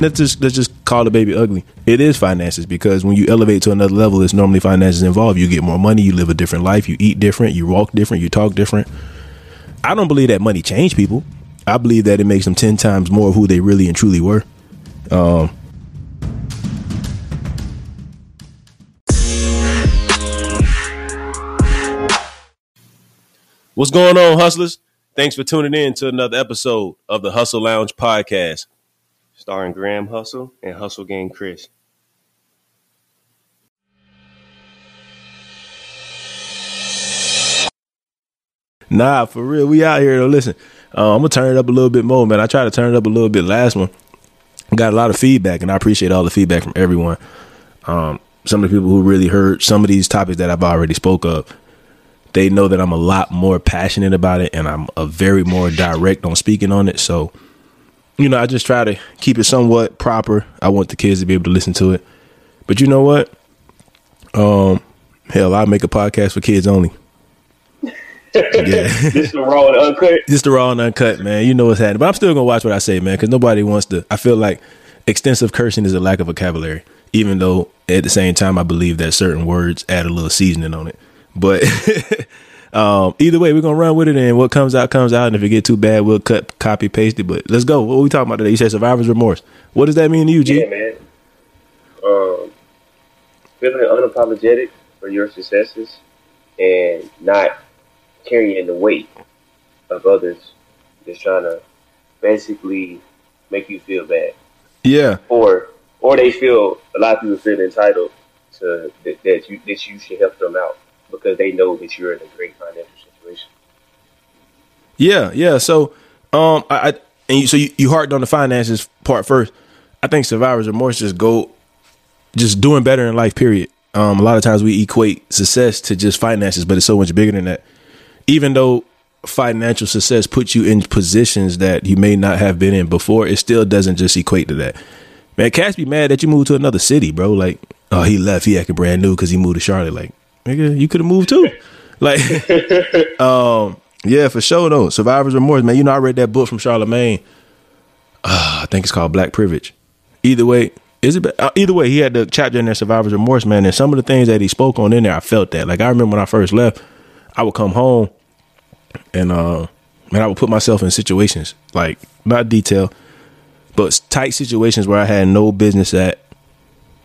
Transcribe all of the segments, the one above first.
let's just let's just call the baby ugly. It is finances because when you elevate to another level, it's normally finances involved. You get more money, you live a different life, you eat different, you walk different, you talk different. I don't believe that money changed people. I believe that it makes them ten times more of who they really and truly were. Um, What's going on, hustlers? Thanks for tuning in to another episode of the Hustle Lounge podcast, starring Graham Hustle and Hustle Gang Kris. Nah, for real, we out here though. Listen, uh, I'm gonna turn it up a little bit more, man. I tried to turn it up a little bit last one. Got a lot of feedback, and I appreciate all the feedback from everyone. Um, some of the people who really heard some of these topics that I've already spoke of they know that I'm a lot more passionate about it and I'm a very more direct on speaking on it. So, you know, I just try to keep it somewhat proper. I want the kids to be able to listen to it. But you know what? Um, hell, I make a podcast for kids only. yeah, just the raw and uncut. Just the raw and uncut, man. You know what's happening, but I'm still gonna watch what I say, man, because nobody wants to. I feel like extensive cursing is a lack of vocabulary, even though at the same time I believe that certain words add a little seasoning on it. But um, either way, we're gonna run with it, and what comes out comes out. And if it get too bad, we'll cut, copy, paste it. But let's go. What are we talking about today? You said survivor's remorse. What does that mean to you, G? Yeah, man. Um, feeling unapologetic for your successes and not carrying the weight of others, just trying to basically make you feel bad. Yeah. Or or they feel a lot of people feel entitled to that, that you that you should help them out because they know that you're in a great financial situation. Yeah, yeah. So, um, I, I and you, so you, you harped on the finances part first. I think survivors remorse just go, just doing better in life. Period. Um, a lot of times we equate success to just finances, but it's so much bigger than that. Even though financial success puts you in positions that you may not have been in before, it still doesn't just equate to that. Man, Cass be mad that you moved to another city, bro. Like, oh, he left. He acted brand new because he moved to Charlotte. Like, nigga, you could have moved too. like, um, yeah, for sure though. Survivor's remorse, man. You know, I read that book from Charlamagne. Uh, I think it's called Black Privilege. Either way, is it? Uh, either way, he had the chapter in there, Survivor's remorse, man. And some of the things that he spoke on in there, I felt that. Like, I remember when I first left, I would come home, and uh, man, I would put myself in situations like not detail, but tight situations where I had no business at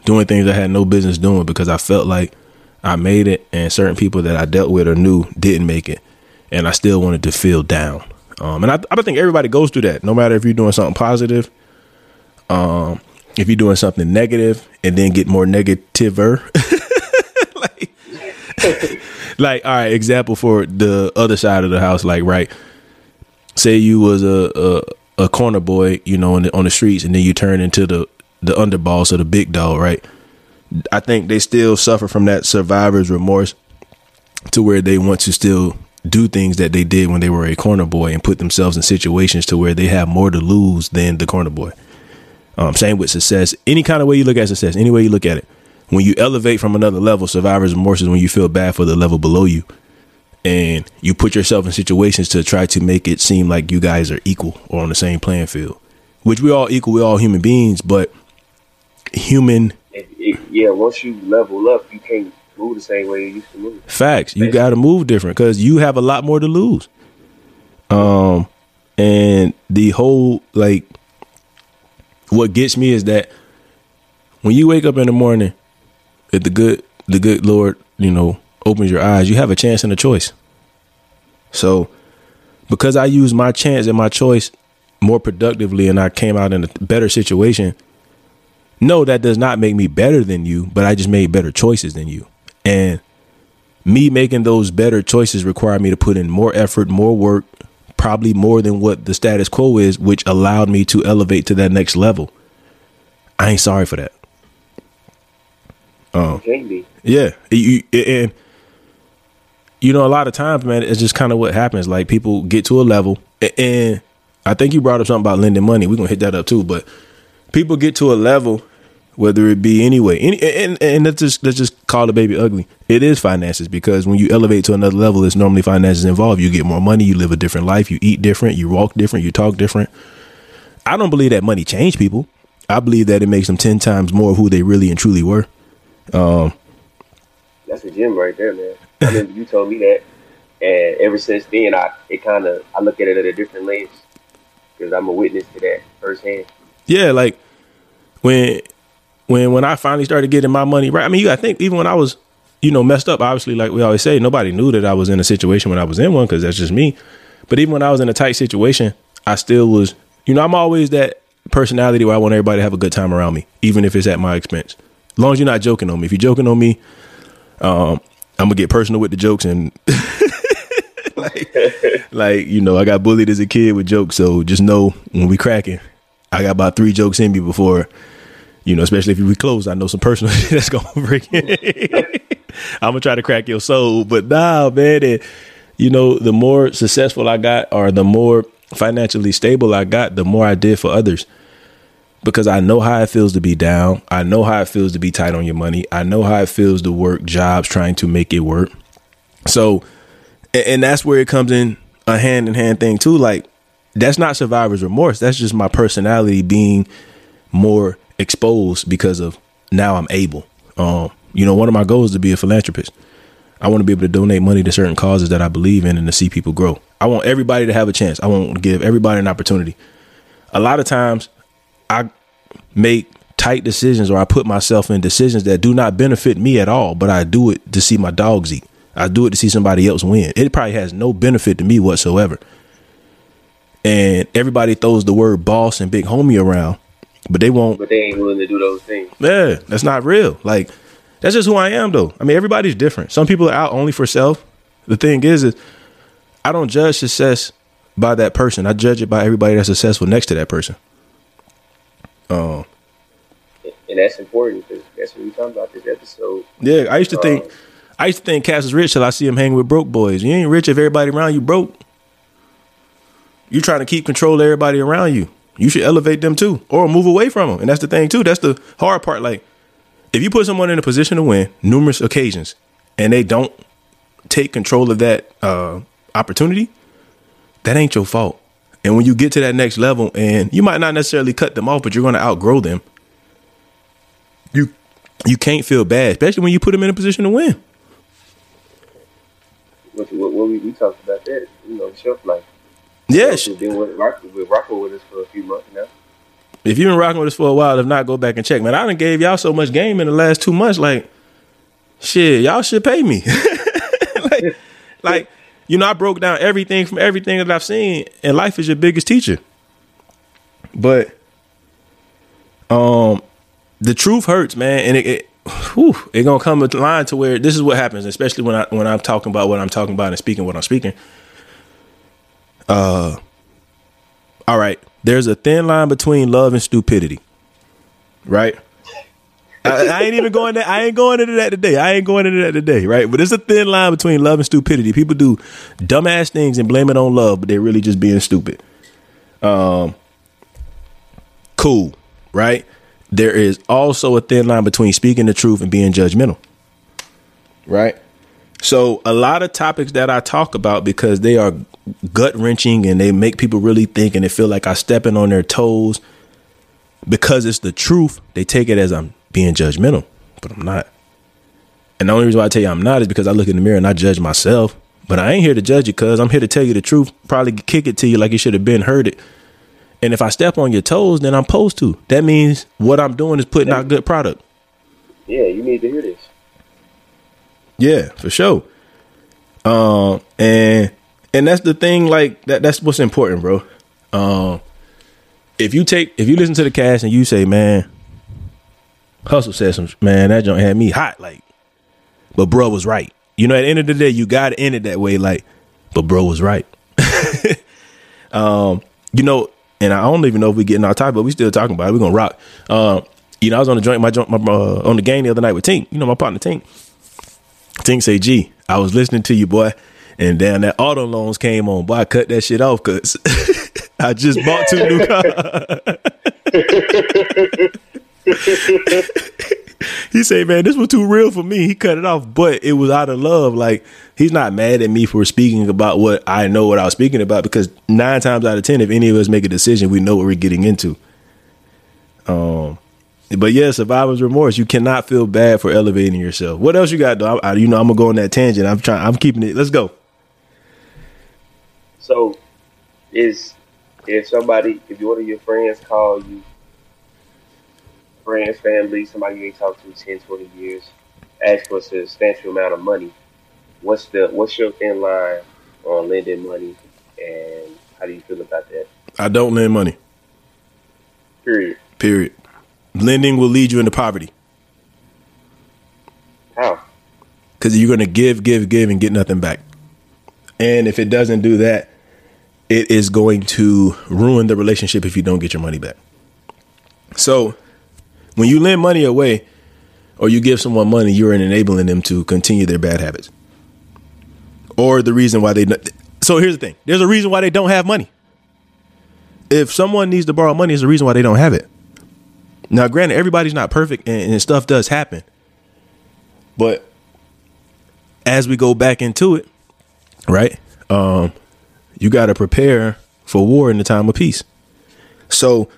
doing things I had no business doing because I felt like I made it, and certain people that I dealt with or knew didn't make it, and I still wanted to feel down. Um, and I, I think everybody goes through that, no matter if you're doing something positive, um, if you're doing something negative, and then get more negativer. like, like, all right, example for the other side of the house, like, right, say you was a a, a corner boy, you know, the, on the streets, and then you turn into the the underboss or the big dog, right? I think they still suffer from that survivor's remorse to where they want to still do things that they did when they were a corner boy and put themselves in situations to where they have more to lose than the corner boy. Um, same with success. Any kind of way you look at success, any way you look at it, when you elevate from another level, survivor's remorse is when you feel bad for the level below you, and you put yourself in situations to try to make it seem like you guys are equal or on the same playing field. Which we all equal, we all human beings, but human it, yeah, once you level up, you can't move the same way you used to move. Facts. You got to move different because you have a lot more to lose. Um, and the whole like, what gets me is that when you wake up in the morning, if the good the good Lord, you know, opens your eyes, you have a chance and a choice. So, because I used my chance and my choice more productively, and I came out in a better situation no, that does not make me better than you, but I just made better choices than you. And me making those better choices required me to put in more effort, more work, probably more than what the status quo is, which allowed me to elevate to that next level. I ain't sorry for that. Um, yeah, you, and you know, a lot of times, man, it's just kind of what happens. Like people get to a level, and I think you brought up something about lending money. We're gonna hit that up too, but people get to a level, whether it be anyway, any, and and let's just let's just call the baby ugly. It is finances because when you elevate to another level, it's normally finances involved. You get more money, you live a different life, you eat different, you walk different, you talk different. I don't believe that money changed people. I believe that it makes them ten times more of who they really and truly were. Um, That's a gem right there, man. I remember you told me that, and ever since then, I it kind of I look at it at a different lens because I'm a witness to that firsthand. yeah, like when when when I finally started getting my money right. I mean, you I think even when I was you know messed up, obviously, like we always say, nobody knew that I was in a situation when I was in one because that's just me. But even when I was in a tight situation, I still was. You know, I'm always that personality where I want everybody to have a good time around me, even if it's at my expense. As long as you're not joking on me. If you're joking on me, um, I'm gonna get personal with the jokes and like, like you know, I got bullied as a kid with jokes. So just know when we cracking, I got about three jokes in me before, you know, especially if we close, I know some personal shit that's gonna break. I'm gonna try to crack your soul, but nah, man. And, you know, the more successful I got, or the more financially stable I got, the more I did for others. Because I know how it feels to be down. I know how it feels to be tight on your money. I know how it feels to work jobs trying to make it work. So, and that's where it comes in a hand in hand thing too. Like, that's not survivor's remorse. That's just my personality being more exposed because of now I'm able. Um, you know, one of my goals is to be a philanthropist. I want to be able to donate money to certain causes that I believe in and to see people grow. I want everybody to have a chance. I want to give everybody an opportunity. A lot of times I make tight decisions or I put myself in decisions that do not benefit me at all, but I do it to see my dogs eat. I do it to see somebody else win. It probably has no benefit to me whatsoever. And everybody throws the word boss and big homie around, but they won't But they ain't willing to do those things. yeah, that's not real. Like that's just who I am though. I mean, everybody's different. Some people are out only for self. The thing is is I don't judge success by that person. I judge it by everybody that's successful next to that person. Um And that's important because that's what we talking about this episode. yeah, I used to think I used to think Cass was rich till I see him hanging with broke boys. You ain't rich if everybody around you broke. You trying to keep control of everybody around you. You should elevate them too, or move away from them. And that's the thing too. That's the hard part. Like, if you put someone in a position to win numerous occasions, and they don't take control of that uh, opportunity, that ain't your fault. And when you get to that next level, and you might not necessarily cut them off, but you're going to outgrow them. You you can't feel bad, especially when you put them in a position to win. What, what, what we, we talked about that, you know, shelf life. Yeah, We've been with with Rocco with us for a few months now. if you've been rocking with us for a while, if not, go back and check. Man, I done gave y'all so much game in the last two months. Like, shit, y'all should pay me. like, like, you know, I broke down everything from everything that I've seen, and life is your biggest teacher. But, um, the truth hurts, man, and it, it whew, it gonna come a line to where this is what happens, especially when I when I'm talking about what I'm talking about and speaking what I'm speaking. Uh, all right, there's a thin line between love and stupidity, right? I, I ain't even going there. I ain't going into that today. I ain't going into that today, right? But there's a thin line between love and stupidity. People do dumbass things and blame it on love, but they're really just being stupid. Um, cool, right? There is also a thin line between speaking the truth and being judgmental, right? So a lot of topics that I talk about because they are gut wrenching and they make people really think and they feel like I'm stepping on their toes because it's the truth. They take it as I'm being judgmental, but I'm not. And the only reason why I tell you I'm not is because I look in the mirror and I judge myself. But I ain't here to judge you, cuz I'm here to tell you the truth. Probably kick it to you like you should have been heard it. And if I step on your toes, then I'm supposed to. That means what I'm doing is putting out good product. Yeah, you need to hear this. Yeah, for sure. Um, and and that's the thing. Like that. That's what's important, bro. Um, if you take if you listen to the cast and you say, man, Hustle said some man that joint had me hot, like, but bro was right. You know, at the end of the day, you got to end it that way, like, but bro was right. um, you know, and I don't even know if we're getting our topic, but we still talking about it. We're gonna rock. Um, you know, I was on the joint, my joint, my, uh, on the game the other night with Tink. You know, my partner Tink. Tink say, "G, I was listening to you, boy." And then that auto loans came on, boy. I cut that shit off because I just bought two new cars. he said, "Man, this was too real for me." He cut it off, but it was out of love. Like he's not mad at me for speaking about what I know what I was speaking about because nine times out of ten, if any of us make a decision, we know what we're getting into. Um, but yeah, survivor's remorse. You cannot feel bad for elevating yourself. What else you got though? I, I, you know, I'm gonna go on that tangent. I'm trying. I'm keeping it. Let's go. So, is if somebody, if one of your friends call you, friends, family, somebody you ain't talked to 10, 20 years, ask for a substantial amount of money, what's the what's your thin line on lending money, and how do you feel about that? I don't lend money. Period. Period. Lending will lead you into poverty. How? Because you're going to give, give, give, and get nothing back. And if it doesn't do that, it is going to ruin the relationship if you don't get your money back. So, when you lend money away or you give someone money, you're enabling them to continue their bad habits. Or the reason why they. So, here's the thing there's a reason why they don't have money. If someone needs to borrow money, there's a reason why they don't have it. Now, granted, everybody's not perfect and, and stuff does happen. But as we go back into it, right? Um, you got to prepare for war in the time of peace. So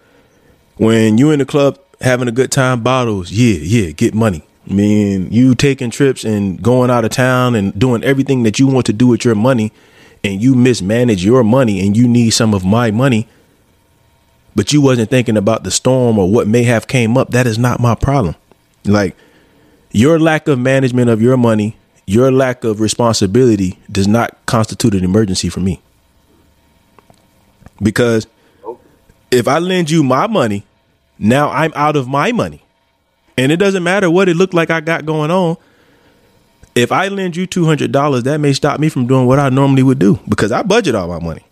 when you in the club having a good time, bottles, yeah, yeah, get money. I mean, you taking trips and going out of town and doing everything that you want to do with your money, and you mismanage your money and you need some of my money, but you wasn't thinking about the storm or what may have came up. That is not my problem. Like your lack of management of your money, your lack of responsibility does not constitute an emergency for me. Because if I lend you my money, now I'm out of my money. And it doesn't matter what it looked like I got going on. If I lend you $200, that may stop me from doing what I normally would do because I budget all my money.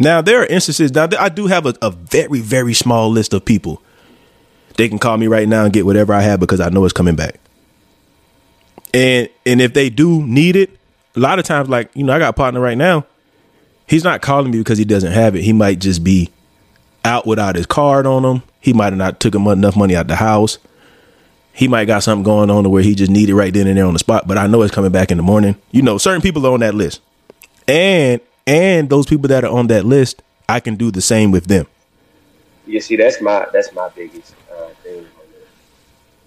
Now, there are instances, now I do have a, a very, very small list of people. They can call me right now and get whatever I have because I know it's coming back. And and if they do need it, a lot of times, like, you know, I got a partner right now he's not calling me because he doesn't have it. He might just be out without his card on him. He might have not took him enough money out the house. He might got something going on to where he just needed right then and there on the spot. But I know it's coming back in the morning. You know, certain people are on that list, and and those people that are on that list, I can do the same with them. You see, that's my that's my biggest uh, thing.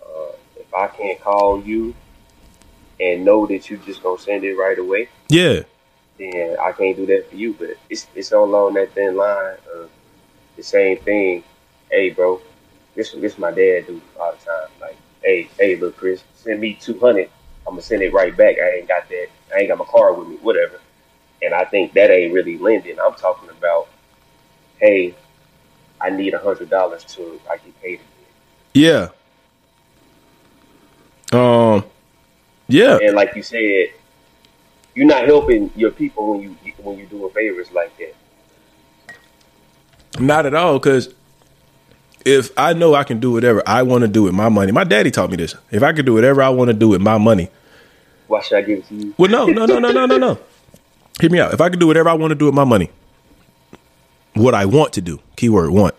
Uh, if I can't call you and know that you just gonna send it right away, yeah, then I can't do that for you. But it's it's all along that thin line of the same thing. Hey, bro, this this my dad do all the time. Like, hey, hey, look, Kris, send me two hundred. I'm gonna send it right back. I ain't got that. I ain't got my car with me. Whatever. And I think that ain't really lending. I'm talking about, hey, I need a hundred dollars to I get paid again. Yeah. Um. Yeah. And like you said, you're not helping your people when you when you're doing favors like that. Not at all, because if I know I can do whatever I want to do with my money, my daddy taught me this. If I could do whatever I want to do with my money, why should I give it to you? Well, no, no, no, no, no, no, no. Hear me out. If I could do whatever I want to do with my money, what I want to do, keyword want,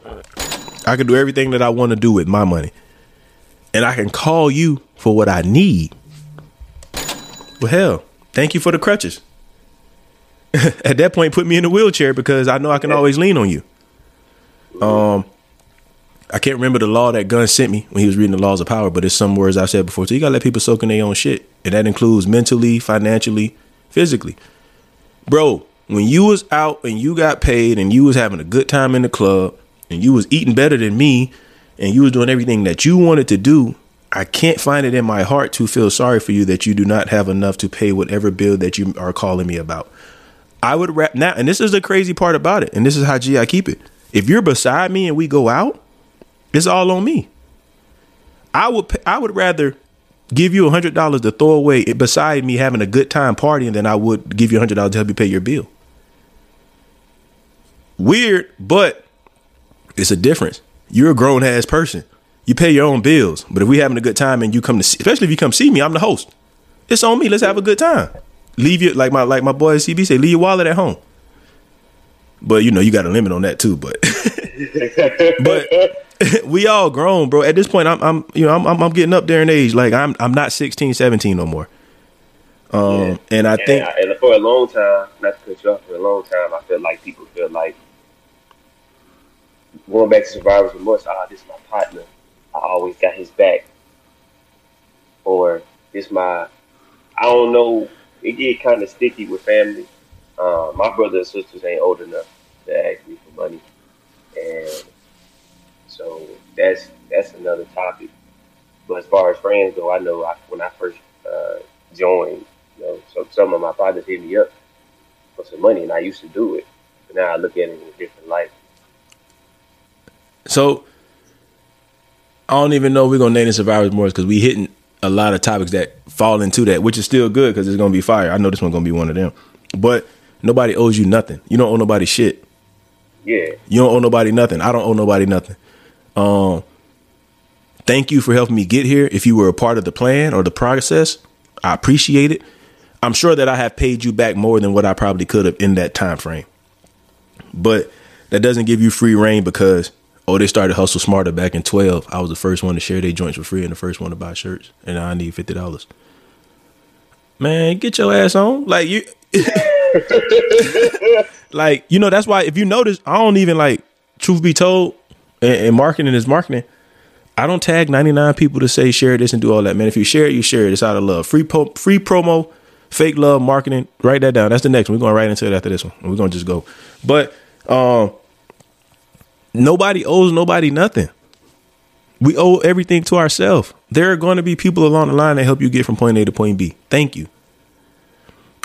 I could do everything that I want to do with my money, and I can call you for what I need. Well, hell, Thank you for the crutches. At that point, put me in a wheelchair because I know I can always lean on you. Um, I can't remember the law that Gun sent me when he was reading the laws of power, but it's some words I've said before. So you gotta let people soak in their own shit, and that includes mentally, financially, physically. Bro, when you was out and you got paid and you was having a good time in the club and you was eating better than me and you was doing everything that you wanted to do, I can't find it in my heart to feel sorry for you that you do not have enough to pay whatever bill that you are calling me about. I would rap now, and this is the crazy part about it, and this is how G I keep it. If you're beside me and we go out, it's all on me. I would I would rather give you a hundred dollars to throw away beside me having a good time partying than I would give you a hundred dollars to help you pay your bill. Weird, but it's a difference. You're a grown ass person you pay your own bills. But if we having a good time and you come to, see, especially if you come see me, I'm the host. It's on me. Let's have a good time. Leave your like my like my boy CB say, leave your wallet at home. But you know you got a limit on that too. But but we all grown, bro. At this point, I'm I'm you know I'm, I'm, I'm getting up there in age. Like I'm I'm not 16, 17 no more. Um, yeah. and I and think, I, and for a long time, not to cut you off, for a long time, I felt like people feel like going back to survivor's remorse. Ah, this is my partner. I always got his back. Or this my, I don't know. It get kind of sticky with family. Uh, my brothers and sisters ain't old enough to ask me for money, and so that's that's another topic. But as far as friends go, I know I, when I first uh, joined, you know, so some of my partners hit me up for some money, and I used to do it. But now I look at it in a different light. So I don't even know if we're gonna name the survivors more because we hitting a lot of topics that fall into that, which is still good because it's gonna be fire. I know this one's gonna be one of them. But nobody owes you nothing. You don't owe nobody shit. Yeah. You don't owe nobody nothing. I don't owe nobody nothing. Um, thank you for helping me get here. If you were a part of the plan or the process, I appreciate it. I'm sure that I have paid you back more than what I probably could have in that time frame. But that doesn't give you free reign because oh, they started hustle smarter back in 12. I was the first one to share their joints for free and the first one to buy shirts, and I need fifty dollars. Man, get your ass on. Like you like, you know, that's why if you notice, I don't even like truth be told, and, and marketing is marketing. I don't tag 99 people to say share this and do all that, man. If you share it, you share it. It's out of love. Free po- free promo, fake love marketing. Write that down. That's the next one. We're going right into it after this one. We're going to just go. But um nobody owes nobody nothing. We owe everything to ourselves. There are going to be people along the line that help you get from point A to point B. Thank you.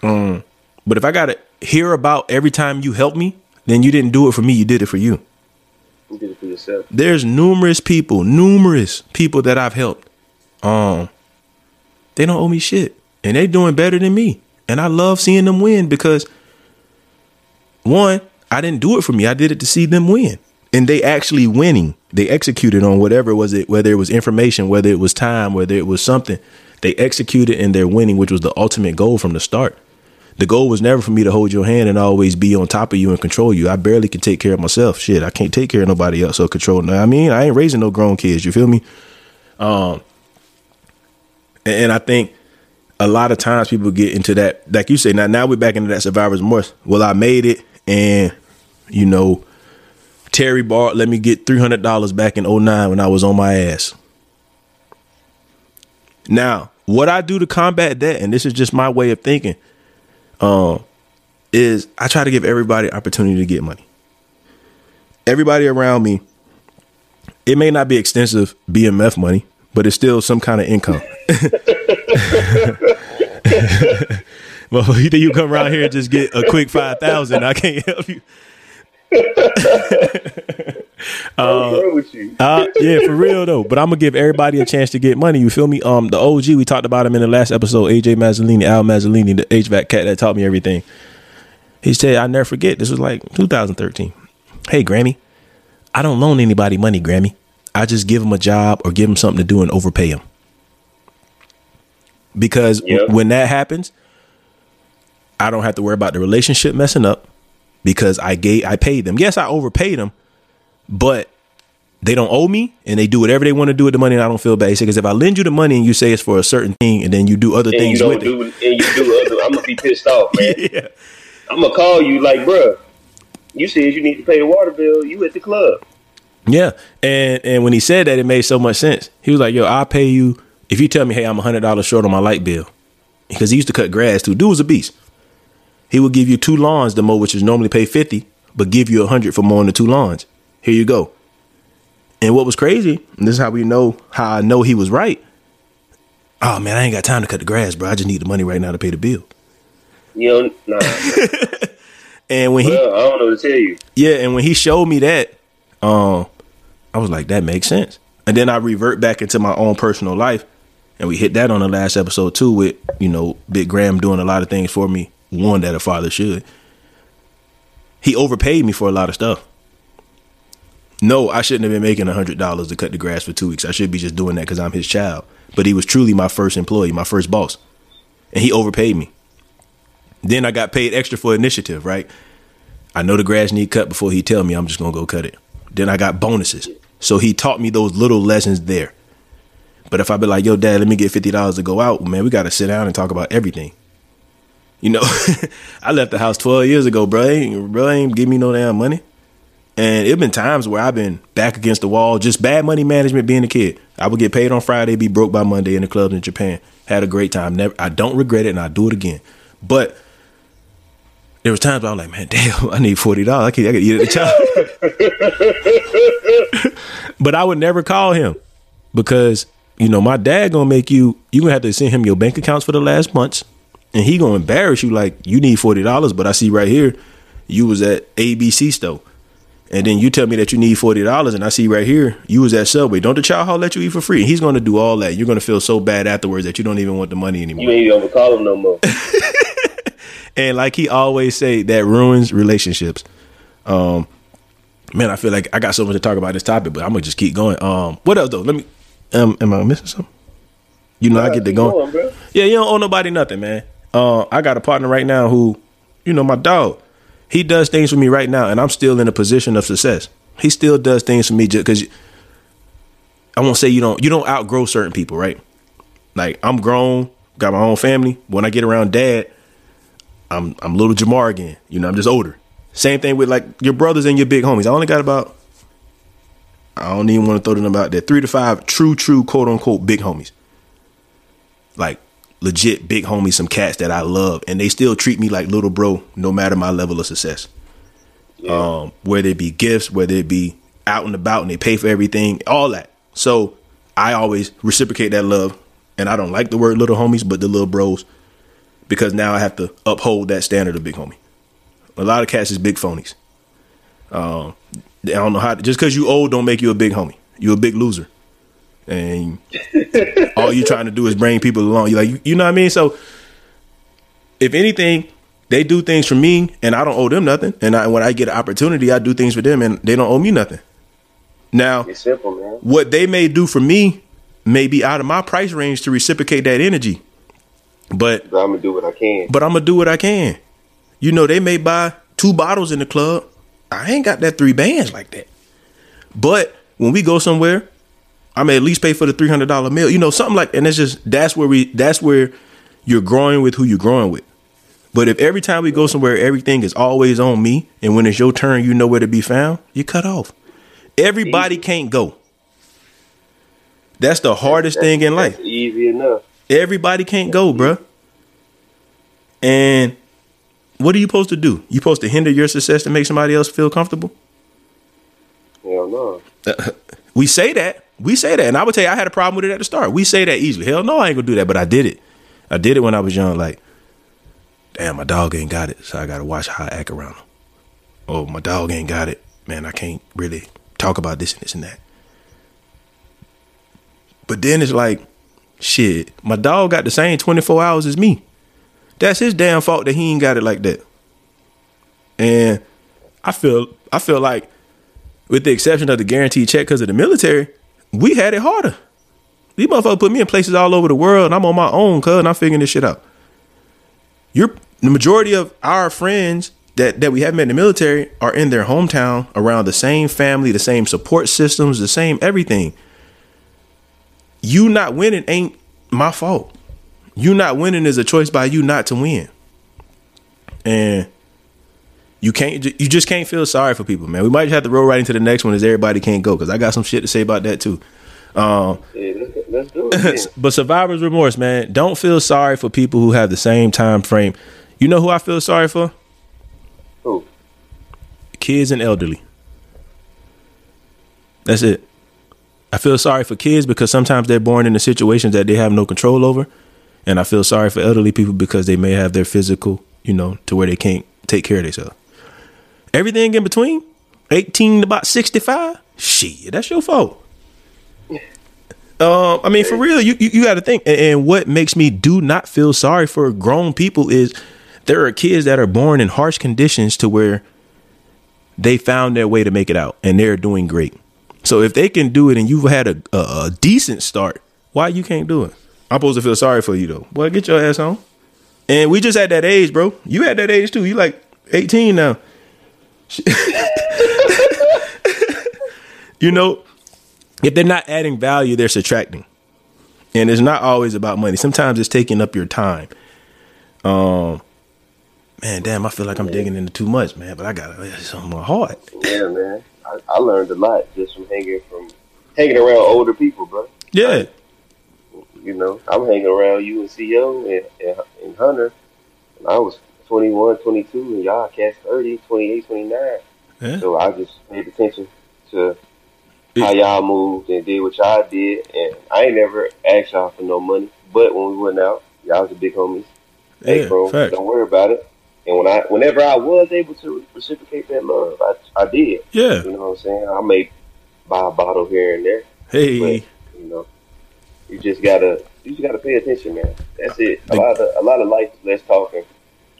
Um, but if I gotta hear about every time you help me, then you didn't do it for me. You did it for you. You did it for yourself. There's numerous people, numerous people that I've helped. Um, they don't owe me shit, and they doing better than me. And I love seeing them win because one, I didn't do it for me. I did it to see them win and they actually winning. They executed on whatever was it, whether it was information, whether it was time, whether it was something. They executed and they're winning, which was the ultimate goal from the start. The goal was never for me to hold your hand and always be on top of you and control you. I barely can take care of myself. Shit, I can't take care of nobody else or control. I mean, I ain't raising no grown kids. You feel me? Um, and, I think a lot of times people get into that, like you say. Now, now we're back into that survivor's remorse. Well, I made it, and you know, Terry Bart let me get $300 back in 09 when I was on my ass. Now, what I do to combat that, and this is just my way of thinking, um, is I try to give everybody opportunity to get money. Everybody around me, it may not be extensive BMF money, but it's still some kind of income. well, either you come around here and just get a quick five thousand, I can't help you. uh, uh, yeah, for real though. But I'm gonna give everybody a chance to get money. You feel me? Um, the OG we talked about him in the last episode. AJ Mazzolini, Al Mazzolini, the HVAC cat that taught me everything. He said, "I never forget." This was like 2013. Hey, Grammy, I don't loan anybody money, Grammy. I just give them a job or give them something to do and overpay them. Because yep. when that happens, I don't have to worry about the relationship messing up because I gave I paid them. Yes, I overpaid them, but they don't owe me and they do whatever they want to do with the money and I don't feel bad. Because if I lend you the money and you say it's for a certain thing and then you do other and things with do, it. And you do other I'm gonna be pissed off, man. yeah. I'm gonna call you like, bruh, you said you need to pay the water bill, you at the club. Yeah. And and when he said that it made so much sense. He was like, Yo, I'll pay you if you tell me, hey, I'm hundred dollars short on my light bill. Because he used to cut grass too. Dude was a beast. He would give you two lawns to mow, which is normally pay 50, but give you a hundred for mowing the two lawns. Here you go. And what was crazy, and this is how we know how I know he was right. Oh man, I ain't got time to cut the grass, bro. I just need the money right now to pay the bill. You know, nah. and when well, he, I don't know to tell you. Yeah, and when he showed me that, um, I was like, that makes sense. And then I revert back into my own personal life, and we hit that on the last episode too, with you know Big Graham doing a lot of things for me one that a father should. He overpaid me for a lot of stuff. No, I shouldn't have been making a hundred dollars to cut the grass for two weeks. I should be just doing that because I'm his child. But he was truly my first employee, my first boss, and he overpaid me. Then I got paid extra for initiative. Right? I know the grass need cut before he tell me. I'm just gonna go cut it. Then I got bonuses, so he taught me those little lessons there. But if I be like, "Yo, dad, let me get fifty dollars to go out," man, we got to sit down and talk about everything. You know, I left the house 12 years ago, bro. Ain't, bro ain't give me no damn money. And it been times where I've been back against the wall, just bad money management being a kid. I would get paid on Friday, be broke by Monday in the clubs in Japan. Had a great time. Never I don't regret it and I do it again. But there was times I was like, man, damn, I need forty dollars. I can I can eat at the chow. but I would never call him because you know my dad gonna make you. You gonna have to send him your bank accounts for the last months, and he gonna embarrass you like you need forty dollars. But I see right here, you was at ABC store, and then you tell me that you need forty dollars, and I see right here you was at Subway. Don't the chow hall let you eat for free? He's gonna do all that. You're gonna feel so bad afterwards that you don't even want the money anymore. You ain't gonna call him no more. and like he always say, that ruins relationships. Um, man, I feel like I got so much to talk about this topic, but I'm gonna just keep going. Um, what else though? Let me. Um, am I missing something? You know, I get to going. going, yeah, you don't owe nobody nothing, man. Uh, I got a partner right now who, you know, my dog. He does things for me right now, and I'm still in a position of success. He still does things for me just because. I won't say you don't you don't outgrow certain people, right? Like I'm grown, got my own family. When I get around dad, I'm I'm little Jamar again. You know, I'm just older. Same thing with like your brothers and your big homies. I only got about I don't even want to throw them about there. Three to five true, true, quote unquote big homies. Like legit big homies, some cats that I love, and they still treat me like little bro, no matter my level of success. Um, whether it be gifts, whether it be out and about and they pay for everything, all that. So I always reciprocate that love. And I don't like the word little homies, but the little bros because now I have to uphold that standard of big homie. A lot of cats is big phonies. Um, I don't know how. To, Just because you old don't make you a big homie. You a big loser, and all you're trying to do is bring people along. You like you, you know what I mean. So, if anything, they do things for me, and I don't owe them nothing. And I, when I get an opportunity, I do things for them, and they don't owe me nothing. Now, simple, man. what they may do for me may be out of my price range to reciprocate that energy, but But I'm gonna do what I can. but I'm gonna do what I can. You know, they may buy two bottles in the club. I ain't got that three bands like that. But when we go somewhere, I may at least pay for the three hundred dollar meal. You know, something like, and it's just that's where we that's where you're growing with who you're growing with. But if every time we go somewhere, everything is always on me, and when it's your turn, you know where to be found, you cut off. Everybody can't go. That's the hardest thing in life. Easy enough. Everybody can't go, bruh. And what are you supposed to do? You supposed to hinder your success to make somebody else feel comfortable? Hell no. We say that. We say that. And I would tell you, I had a problem with it at the start. We say that easily. Hell no, I ain't gonna do that. But I did it. I did it when I was young. Like, damn, my dog ain't got it. So I gotta watch how I act around him. Oh, my dog ain't got it. Man, I can't really talk about this and this and that. But then it's like, shit, my dog got the same 24 hours as me. That's his damn fault that he ain't got it like that. And I feel I feel like with the exception of the guaranteed check because of the military, we had it harder. These motherfuckers put me in places all over the world, and I'm on my own, cuz, I'm figuring this shit out. You're the majority of our friends that that we have met in the military are in their hometown around the same family, the same support systems, the same everything. You not winning ain't my fault. You not winning is a choice by you not to win. And you can't you just can't feel sorry for people, man. We might have to roll right into the next one as everybody can't go because I got some shit to say about that too. Um, Yeah, let's, let's do it. but survivor's remorse, man. Don't feel sorry for people who have the same time frame. You know who I feel sorry for? Who? Kids and elderly. That's it. I feel sorry for kids because sometimes they're born into situations that they have no control over. And I feel sorry for elderly people because they may have their physical, you know, to where they can't take care of themselves. Everything in between, 18 to about 65, shit, that's your fault. Um, I mean, for real, you you, you got to think. And, and what makes me do not feel sorry for grown people is there are kids that are born in harsh conditions to where they found their way to make it out, and they're doing great. So if they can do it, and you've had a a, a decent start, why you can't do it? I'm supposed to feel sorry for you though. Boy, get your ass home. And we just at that age, bro. You at that age too. You like 18 now. you know, if they're not adding value, they're subtracting. And it's not always about money. Sometimes it's taking up your time. Um man, damn, I feel like I'm yeah. digging into too much, man. But I got it's on my heart. Yeah, man. I, I, learned a lot just from hanging from hanging around older people, bro. Yeah. You know, I'm hanging around you and CEO and, and, and Hunter. And I was 21, 22, and y'all cast 30, 28, 29. Yeah. So I just paid attention to how y'all moved and did what y'all did. And I ain't never asked y'all for no money. But when we went out, y'all was a big homies. Hey, bro, fact. don't worry about it. And when I, whenever I was able to reciprocate that love, I, I did. Yeah. You know what I'm saying? I may buy a bottle here and there. Hey. But, you know, you just gotta, you just gotta pay attention, man. That's it. A lot of, a lot of life is less talking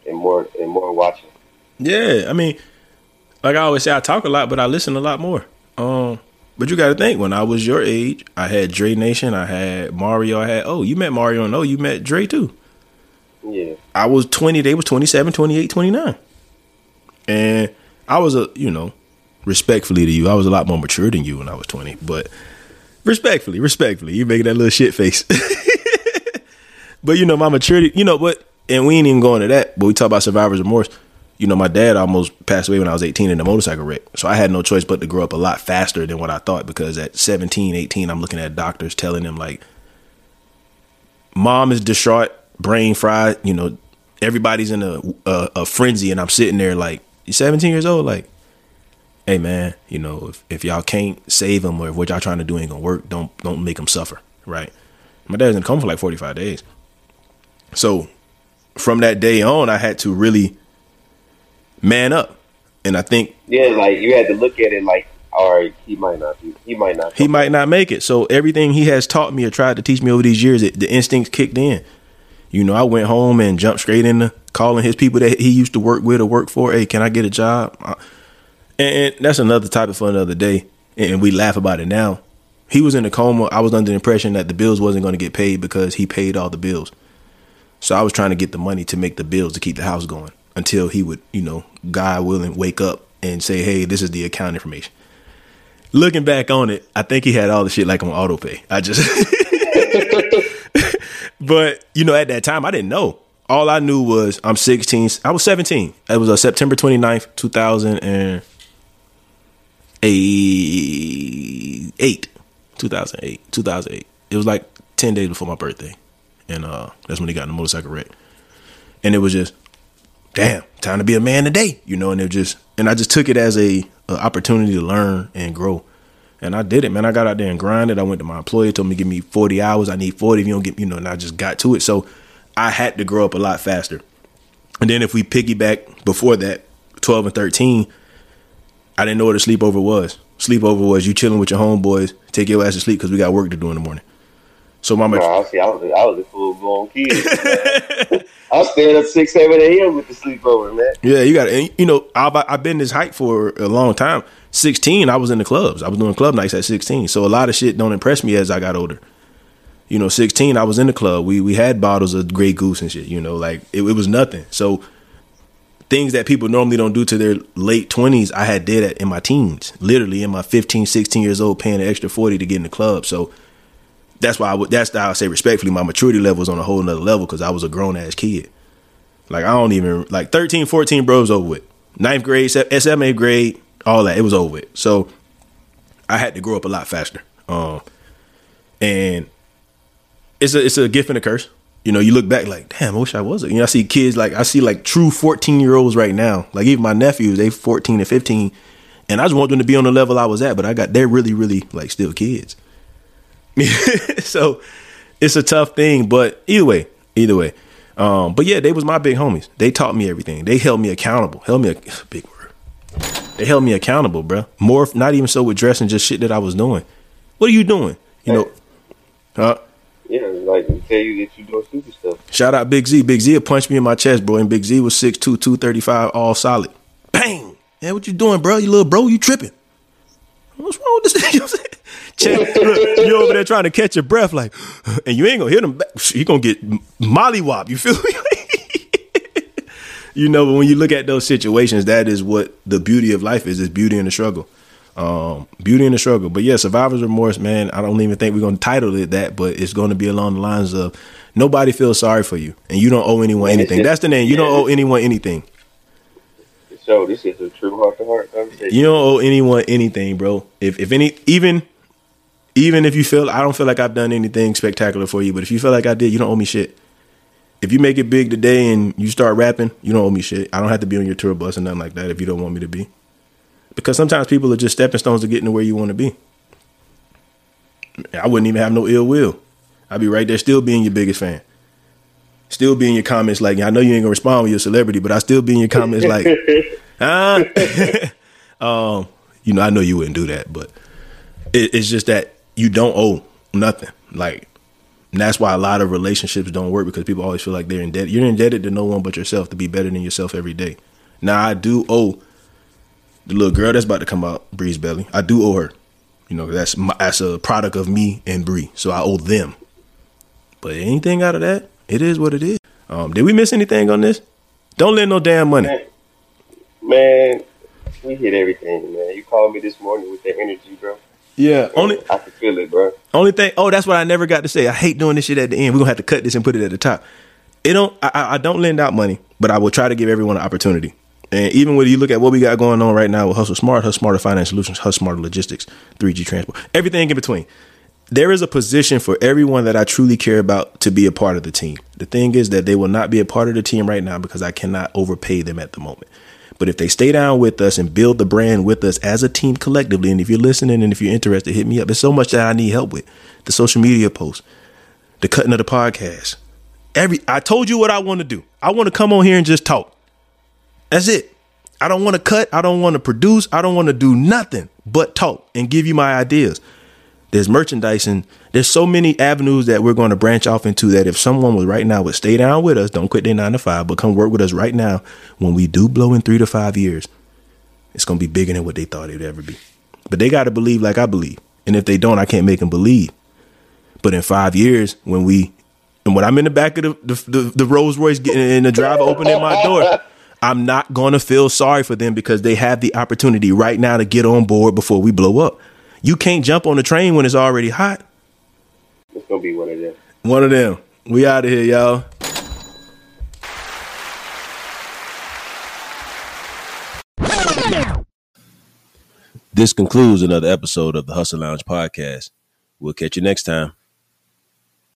and more, and more watching. Yeah. I mean, like I always say, I talk a lot, but I listen a lot more. Um, but you got to think when I was your age, I had Dre Nation, I had Mario, I had oh, you met Mario and oh, you met Dre too. Yeah. I was 20, they was 27, 28, 29. And I was a, you know, respectfully to you, I was a lot more mature than you when I was 20, but respectfully, respectfully, you making that little shit face. but you know, my maturity, you know, but and we ain't even going to that, but we talk about survivor's remorse you know, my dad almost passed away when I was 18 in a motorcycle wreck. So I had no choice but to grow up a lot faster than what I thought because at 17, 18, I'm looking at doctors telling them, like, mom is distraught, brain fried, you know, everybody's in a, a, a frenzy. And I'm sitting there like, you're 17 years old? Like, hey, man, you know, if, if y'all can't save him or if what y'all trying to do ain't going to work, don't, don't make him suffer, right? My dad's in coma for like 45 days. So from that day on, I had to really man up. And I think yeah, like you had to look at it like, all right, he might not be, he might not, he might not make it. So everything he has taught me or tried to teach me over these years, it, the instincts kicked in. You know, I went home and jumped straight into calling his people that he used to work with or work for. Hey, can I get a job? Uh, and, and that's another topic for another day. And we laugh about it now. He was in a coma. I was under the impression that the bills wasn't going to get paid because he paid all the bills. So I was trying to get the money to make the bills to keep the house going until he would, you know, God willing, wake up and say, "Hey, this is the account information." Looking back on it, I think he had all the shit like on auto pay. I just, but you know, at that time, I didn't know. All I knew was I'm 16. I was 17. It was a September 29th, 2008. 2008. 2008. It was like 10 days before my birthday. And uh, that's when he got in a motorcycle wreck. And it was just, damn, time to be a man today, you know, and it just and I just took it as a, a, opportunity to learn and grow. And I did it, man. I got out there and grinded. I went to my employer, told me give me 40 hours. I need 40 if you don't get, you know, and I just got to it. So I had to grow up a lot faster. And then if we piggyback before that, 12 and 13, I didn't know what a sleepover was. Sleepover was you chilling with your homeboys, take your ass to sleep because we got work to do in the morning. So my no, see, I was I was a full blown kid. I was staying up six seven a.m. with the sleepover, man. Yeah, you got to. You know, I've I've been this height for a long time. Sixteen, I was in the clubs. I was doing club nights at sixteen. So a lot of shit don't impress me as I got older. You know, sixteen, I was in the club. We we had bottles of Grey Goose and shit. You know, like it, it was nothing. So things that people normally don't do to their late 20s i had did at, in my teens literally in my 15 16 years old paying an extra 40 to get in the club so that's why I would. That's how I say respectfully. My maturity level was on a whole nother level because I was a grown ass kid. Like I don't even like 13, 14 bros over with. Ninth grade, SMA grade, all that. It was over with. So I had to grow up a lot faster. Um, and it's a it's a gift and a curse. You know, you look back like, damn, I wish I was. You know, I see kids like I see like true fourteen year olds right now. Like even my nephews, they fourteen and fifteen, and I just want them to be on the level I was at. But I got they're really really like still kids. so it's a tough thing, but either way, either way. Um, but yeah, they was my big homies. They taught me everything. They held me accountable. Held me a big word. They held me accountable, bro. More, not even so with dressing, just shit that I was doing. What are you doing? You know, huh? Yeah, like tell you that you doing stupid stuff. Shout out Big Z. Big Z punched me in my chest, bro. And Big Z was 6'2", 235, all solid. Bang! Yeah, what you doing, bro? You little bro, you tripping? What's wrong with this? you know what I'm saying? Check, look, you over there trying to catch your breath, like, and you ain't gonna hit him back. You gonna get mollywop. You feel me? you know, but when you look at those situations, that is what the beauty of life is: is beauty in the struggle. Um, beauty in the struggle. But yeah, survivor's remorse, man. I don't even think we're gonna title it that, but it's gonna be along the lines of nobody feels sorry for you, and you don't owe anyone anything. That's the name. You don't owe anyone anything. So this is a true heart to heart conversation. You don't owe anyone anything, bro. If if any, even even if you feel I don't feel like I've done anything spectacular for you, but if you feel like I did, you don't owe me shit. If you make it big today and you start rapping, you don't owe me shit. I don't have to be on your tour bus or nothing like that if you don't want me to be. Because sometimes people are just stepping stones to getting to where you want to be. I wouldn't even have no ill will. I'd be right there still being your biggest fan. Still being your comments like, I know you ain't gonna respond with your celebrity, but I still be in your comments like, ah. um, you know, I know you wouldn't do that, but it, it's just that you don't owe nothing. Like, that's why a lot of relationships don't work because people always feel like they're indebted. You're indebted to no one but yourself to be better than yourself every day. Now, I do owe the little girl that's about to come out, Bree's belly. I do owe her. You know, that's my, that's a product of me and Bree, so I owe them. But anything out of that, it is what it is. Um, did we miss anything on this? Don't lend no damn money. Man, man, we hit everything, man. You called me this morning with that energy, bro. Yeah, only I can feel it, bro. Only thing. Oh, that's what I never got to say. I hate doing this shit at the end. We're gonna have to cut this and put it at the top. It don't. I, I don't lend out money, but I will try to give everyone an opportunity. And even when you look at what we got going on right now with Hustle Smart, Hustle Smarter Finance Solutions, Hustle Smarter Logistics, 3G Transport, everything in between. There is a position for everyone that I truly care about to be a part of the team. The thing is that they will not be a part of the team right now because I cannot overpay them at the moment. But if they stay down with us and build the brand with us as a team collectively, and if you're listening and if you're interested, hit me up. There's so much that I need help with. The social media posts, the cutting of the podcast. Every I told you what I want to do. I want to come on here and just talk. That's it. I don't want to cut. I don't want to produce. I don't want to do nothing but talk and give you my ideas. There's merchandising. There's so many avenues that we're going to branch off into that if someone was right now would stay down with us, don't quit their nine to five, but come work with us right now. When we do blow in three to five years, it's going to be bigger than what they thought it would ever be. But they got to believe like I believe. And if they don't, I can't make them believe. But in five years, when we, and when I'm in the back of the, the, the, the Rolls Royce getting in the driver opening my door, I'm not going to feel sorry for them because they have the opportunity right now to get on board before we blow up. You can't jump on the train when it's already hot. It's gonna be one of them. One of them. We out of here, y'all. This concludes another episode of the Hustle Lounge podcast. We'll catch you next time.